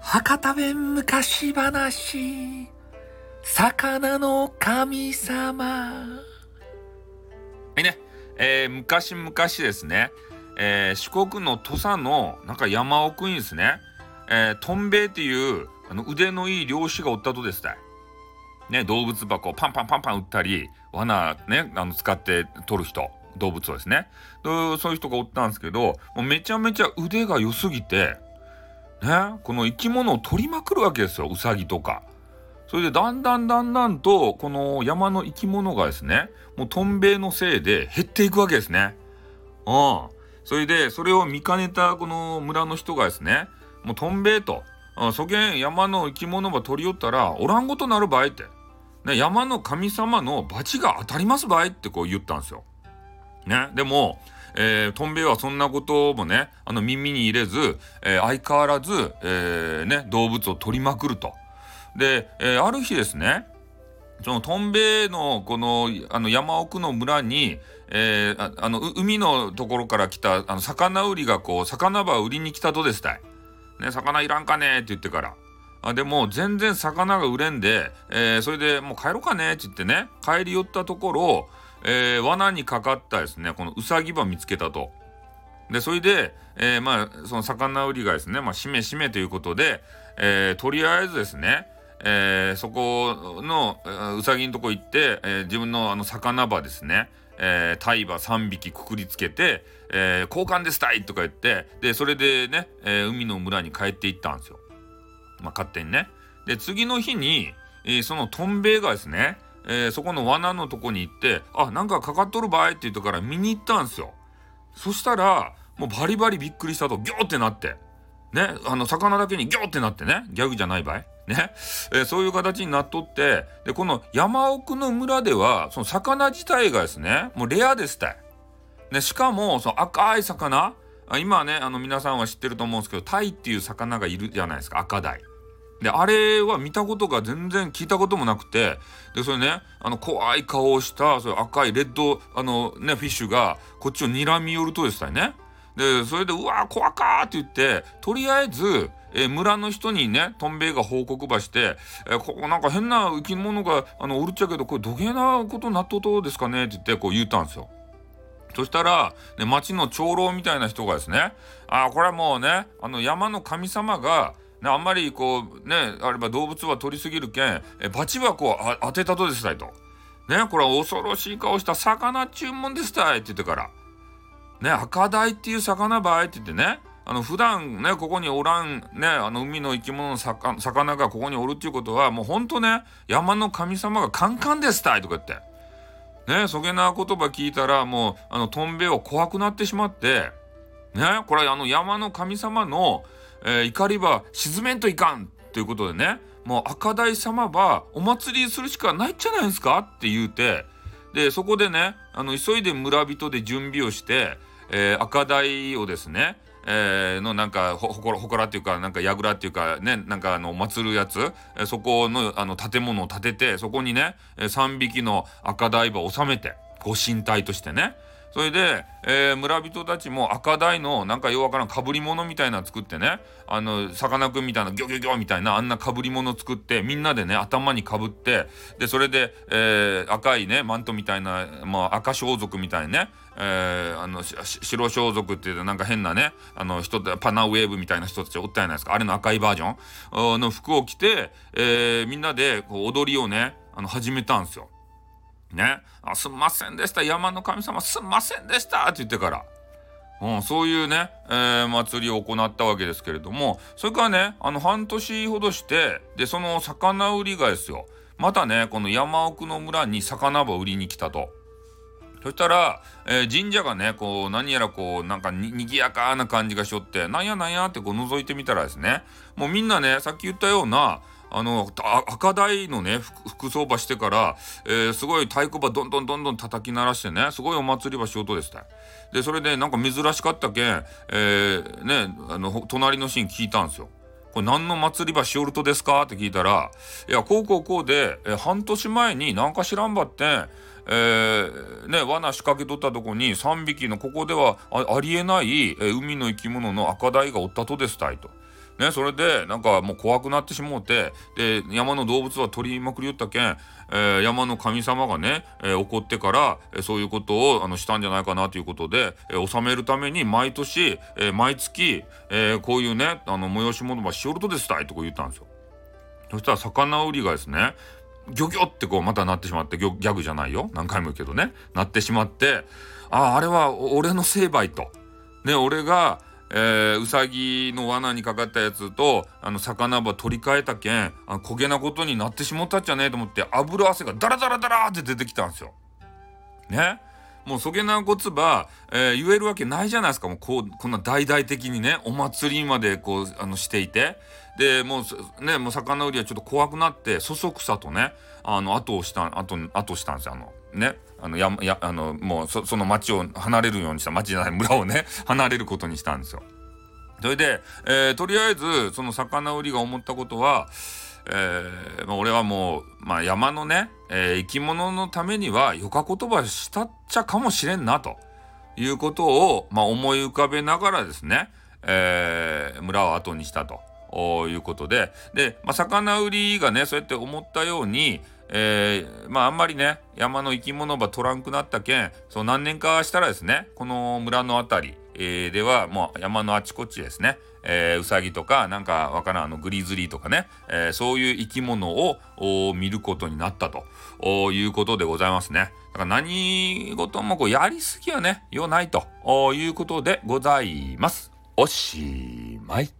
博多弁昔話。魚の神様。はいね、えー、昔々ですね、えー、四国の土佐のなんか山奥にですね、えー、トンベイっていうあの腕のいい漁師がおったとですね。ね、動物箱パンパンパンパン売ったり、罠ね、あの使って取る人、動物をですね。そういう人がおったんですけど、もうめちゃめちゃ腕が良すぎて、ね、この生き物を取りまくるわけですよ、ウサギとか。それでだんだんだんだんと、この山の生き物がですね、もうトンベイのせいで減っていくわけですね。うん。それで、それを見かねたこの村の人がですね、もうトンベイと、そげん山の生き物ば取り寄ったら、おらんごとなる場合って。ね、山の神様の罰が当たります場合ってこう言ったんですよ。ね、でも、えー、トンベイはそんなこともね、あの耳に入れず、えー、相変わらず、えー、ね、動物を取りまくると。で、え、ある日ですね、そのトンベイのこのあの山奥の村に、えー、あの海のところから来たあの魚売りがこう魚場売りに来たとですたい。ね、魚いらんかねって言ってから。あでも全然魚が売れんで、えー、それでもう帰ろうかねって言ってね帰り寄ったところ、えー、罠にかかったですねこのウサギ場見つけたと。でそれで、えー、まあその魚売りがですねまあしめしめということで、えー、とりあえずですねえー、そこのうさぎのとこ行って、えー、自分のあの魚場ですね、えー、タイバ3匹くくりつけて、えー、交換ですたいとか言ってでそれでね、えー、海の村に帰っていったんですよ。まあ、勝手にね。で次の日に、えー、そのトンベイがですね、えー、そこの罠のとこに行って「あなんかかかっとる場合」って言ったから見に行ったんですよ。そしたらもうバリバリびっくりしたとギョーってなってねあの魚だけにギョーってなってねギャグじゃない場合。ね、えー、そういう形になっとってでこの山奥の村ではその魚自体がですねもうレアですって。ね、しかもその赤い魚今ねあの皆さんは知ってると思うんですけどタイっていう魚がいるじゃないですか赤鯛。であれは見たことが全然聞いたこともなくてでそれねあの怖い顔をしたそれ赤いレッドあのねフィッシュがこっちを睨み寄るとですねでそれで「うわ怖か!」って言ってとりあえずえー、村の人にね、トンベイが報告ばして、えー、ここなんか変な生き物が、あの、おるっちゃけど、これどげなことなっととですかねって言って、こう言ったんですよ。そしたら、ね、町の長老みたいな人がですね、ああこれはもうね、あの山の神様が、ね、あんまりこう、ね、あれば動物は取りすぎるけん、えバチ箱を当てたとですたいと。ね、これは恐ろしい顔した魚注文ですたいって言ってから。ね、赤鯛っていう魚ばいって言ってね、あの普段ねここにおらんねあの海の生き物の魚がここにおるっていうことはもうほんとね山の神様がカンカンですたいとか言ってねそげな言葉聞いたらもうあのトンベイは怖くなってしまってねこれあの山の神様の、えー、怒りは沈めんといかんということでねもう赤大様はお祭りするしかないじゃないですかって言うてでそこでねあの急いで村人で準備をして、えー、赤大をですねえー、のなんかほほこらほこらっていうかなんか櫓っていうかねなんかあの祀るやつ、え、そこのあの建物を建ててそこにね、え、3匹の赤台場を収めてご神体としてねそれで、えー、村人たちも赤鯛のなんかようわからんかぶり物みたいな作ってねあのさかなクンみたいなギョギョギョみたいなあんなかぶり物作ってみんなでね頭にかぶってでそれで、えー、赤いねマントみたいな、まあ、赤装束みたいにね、えー、あの白装束っていうなんか変なねあの人パナウェーブみたいな人たちおったじゃないですかあれの赤いバージョン？の服を着て、えー、みんなでこう踊りをねあの始めたんですよ。ね、あすんませんでした。山の神様すんませんでした。って言ってから、うん、そういうね、えー、祭りを行ったわけですけれどもそれからねあの半年ほどしてでその魚売りがですよ。またねこの山奥の村に魚場売りに来たと。そしたら、えー、神社がねこう何やらこうなんかにぎやかな感じがしょってなんやなんやってこう覗いてみたらですねもうみんなねさっき言ったようなあの赤台のね服装場してから、えー、すごい太鼓場どんどんどんどん叩き鳴らしてねすごいお祭り場しようとでしたでそれでなんか珍しかったけん、えー、ねあの隣のシーン聞いたんですよ。これ何の祭りばしおるとですか？って聞いたら、いや、こうこうこうで、え半年前になんか知らんばって、えー、ね、罠仕掛けとったとこに3匹のここではありえない、え海の生き物の赤鯛がおったとですたいと。ね、それでなんかもう怖くなってしもうてで山の動物は取りまくりよったけん、えー、山の神様がね、えー、怒ってから、えー、そういうことをあのしたんじゃないかなということで、えー、収めるために毎年、えー、毎月、えー、こういうねあの催し物ばしおるとですたいとこ言ったんですよ。そしたら魚売りがですねギョギョってこうまたなってしまってギャグじゃないよ何回も言うけどねなってしまってあああれは俺の成敗と。ね俺がえー、うさぎの罠にかかったやつとあの魚ば取り替えたけんあ焦げなことになってしもったっちゃねえと思って油汗がダラダラダラって出てきたんですよ。ね？もうそげなこつば、えー、言えるわけないじゃないですか。もうこうこんな大々的にねお祭りまでこうあのしていて。でもうねもう魚売りはちょっと怖くなってそそくさとねあの後をした後後したんですよあの。ねあのややあのもうその町を離れるようにした町じゃない村をね離れることにしたんですよ。それで、えー、とりあえずその魚売りが思ったことは、えーまあ、俺はもう、まあ、山のね、えー、生き物のためにはよか言葉したっちゃかもしれんなと。いうことを、まあ、思い浮かべながらですね、えー、村を後にしたと。いうことで。で、まあ、魚売りがねそうやって思ったように、えー、まああんまりね山の生き物ば取らんくなったけんそう何年かしたらですねこの村の辺り、えー、ではもう山のあちこちですね、えー、ウサギとかなんかわからんあのグリズリーとかね、えー、そういう生き物を見ることになったということでございますね。だから何事もこうやりすぎはねよないということでございます。おしまい。